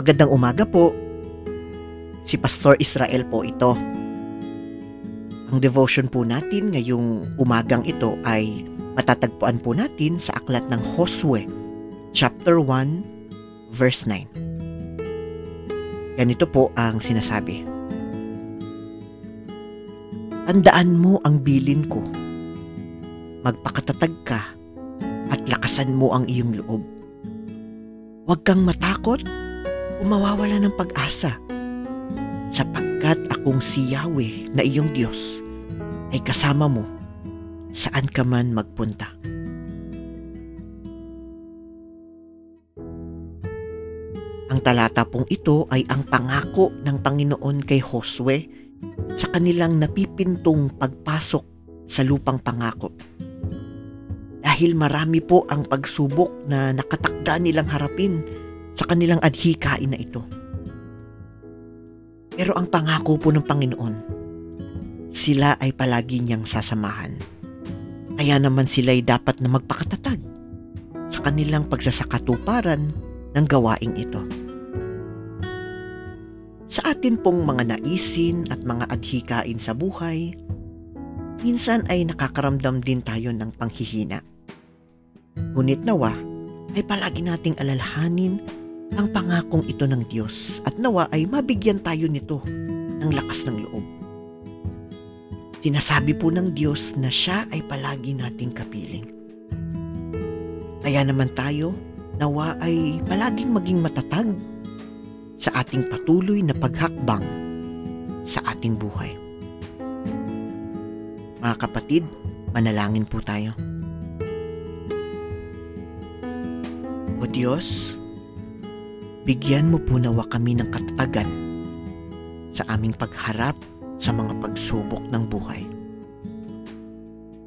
Magandang umaga po. Si Pastor Israel po ito. Ang devotion po natin ngayong umagang ito ay matatagpuan po natin sa aklat ng Josue, chapter 1, verse 9. Ganito po ang sinasabi. Tandaan mo ang bilin ko. Magpakatatag ka at lakasan mo ang iyong loob. Huwag kang matakot o mawawala ng pag-asa sapagkat akong si Yahweh na iyong Diyos ay kasama mo saan ka man magpunta. Ang talata pong ito ay ang pangako ng Panginoon kay Josue sa kanilang napipintong pagpasok sa lupang pangako. Dahil marami po ang pagsubok na nakatakda nilang harapin sa kanilang adhikain na ito. Pero ang pangako po ng Panginoon, sila ay palagi niyang sasamahan. Kaya naman sila ay dapat na magpakatatag sa kanilang pagsasakatuparan ng gawaing ito. Sa atin pong mga naisin at mga adhikain sa buhay, minsan ay nakakaramdam din tayo ng panghihina. Ngunit nawa ay palagi nating alalahanin ang pangakong ito ng Diyos at nawa ay mabigyan tayo nito ng lakas ng loob. Sinasabi po ng Diyos na siya ay palagi nating kapiling. Kaya naman tayo, nawa ay palaging maging matatag sa ating patuloy na paghakbang sa ating buhay. Mga kapatid, manalangin po tayo. O Diyos, bigyan mo po nawa kami ng katatagan sa aming pagharap sa mga pagsubok ng buhay.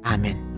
Amen.